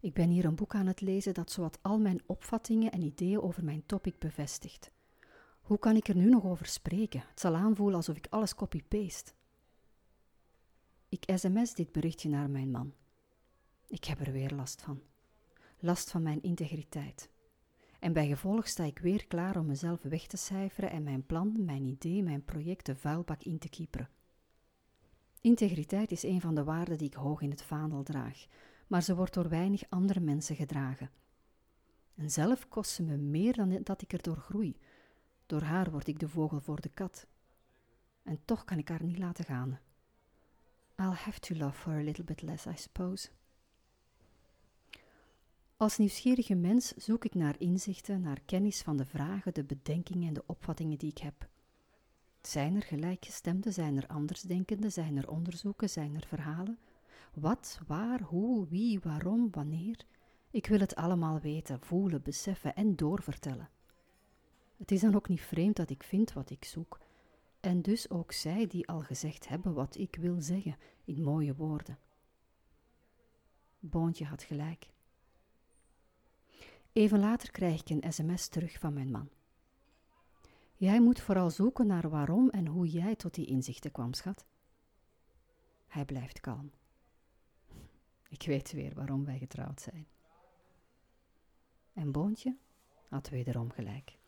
Ik ben hier een boek aan het lezen dat zowat al mijn opvattingen en ideeën over mijn topic bevestigt. Hoe kan ik er nu nog over spreken? Het zal aanvoelen alsof ik alles copy-paste. Ik sms dit berichtje naar mijn man. Ik heb er weer last van. Last van mijn integriteit. En bij gevolg sta ik weer klaar om mezelf weg te cijferen en mijn plan, mijn idee, mijn project de vuilbak in te kieperen. Integriteit is een van de waarden die ik hoog in het vaandel draag, maar ze wordt door weinig andere mensen gedragen. En zelf kost ze me meer dan dat ik erdoor groei. Door haar word ik de vogel voor de kat. En toch kan ik haar niet laten gaan. I'll have to love her a little bit less, I suppose. Als nieuwsgierige mens zoek ik naar inzichten, naar kennis van de vragen, de bedenkingen en de opvattingen die ik heb. Zijn er gelijkgestemden, zijn er andersdenkenden, zijn er onderzoeken, zijn er verhalen? Wat, waar, hoe, wie, waarom, wanneer? Ik wil het allemaal weten, voelen, beseffen en doorvertellen. Het is dan ook niet vreemd dat ik vind wat ik zoek, en dus ook zij die al gezegd hebben wat ik wil zeggen in mooie woorden. Boontje had gelijk. Even later krijg ik een sms terug van mijn man. Jij moet vooral zoeken naar waarom en hoe jij tot die inzichten kwam, schat. Hij blijft kalm. Ik weet weer waarom wij getrouwd zijn. En Boontje had wederom gelijk.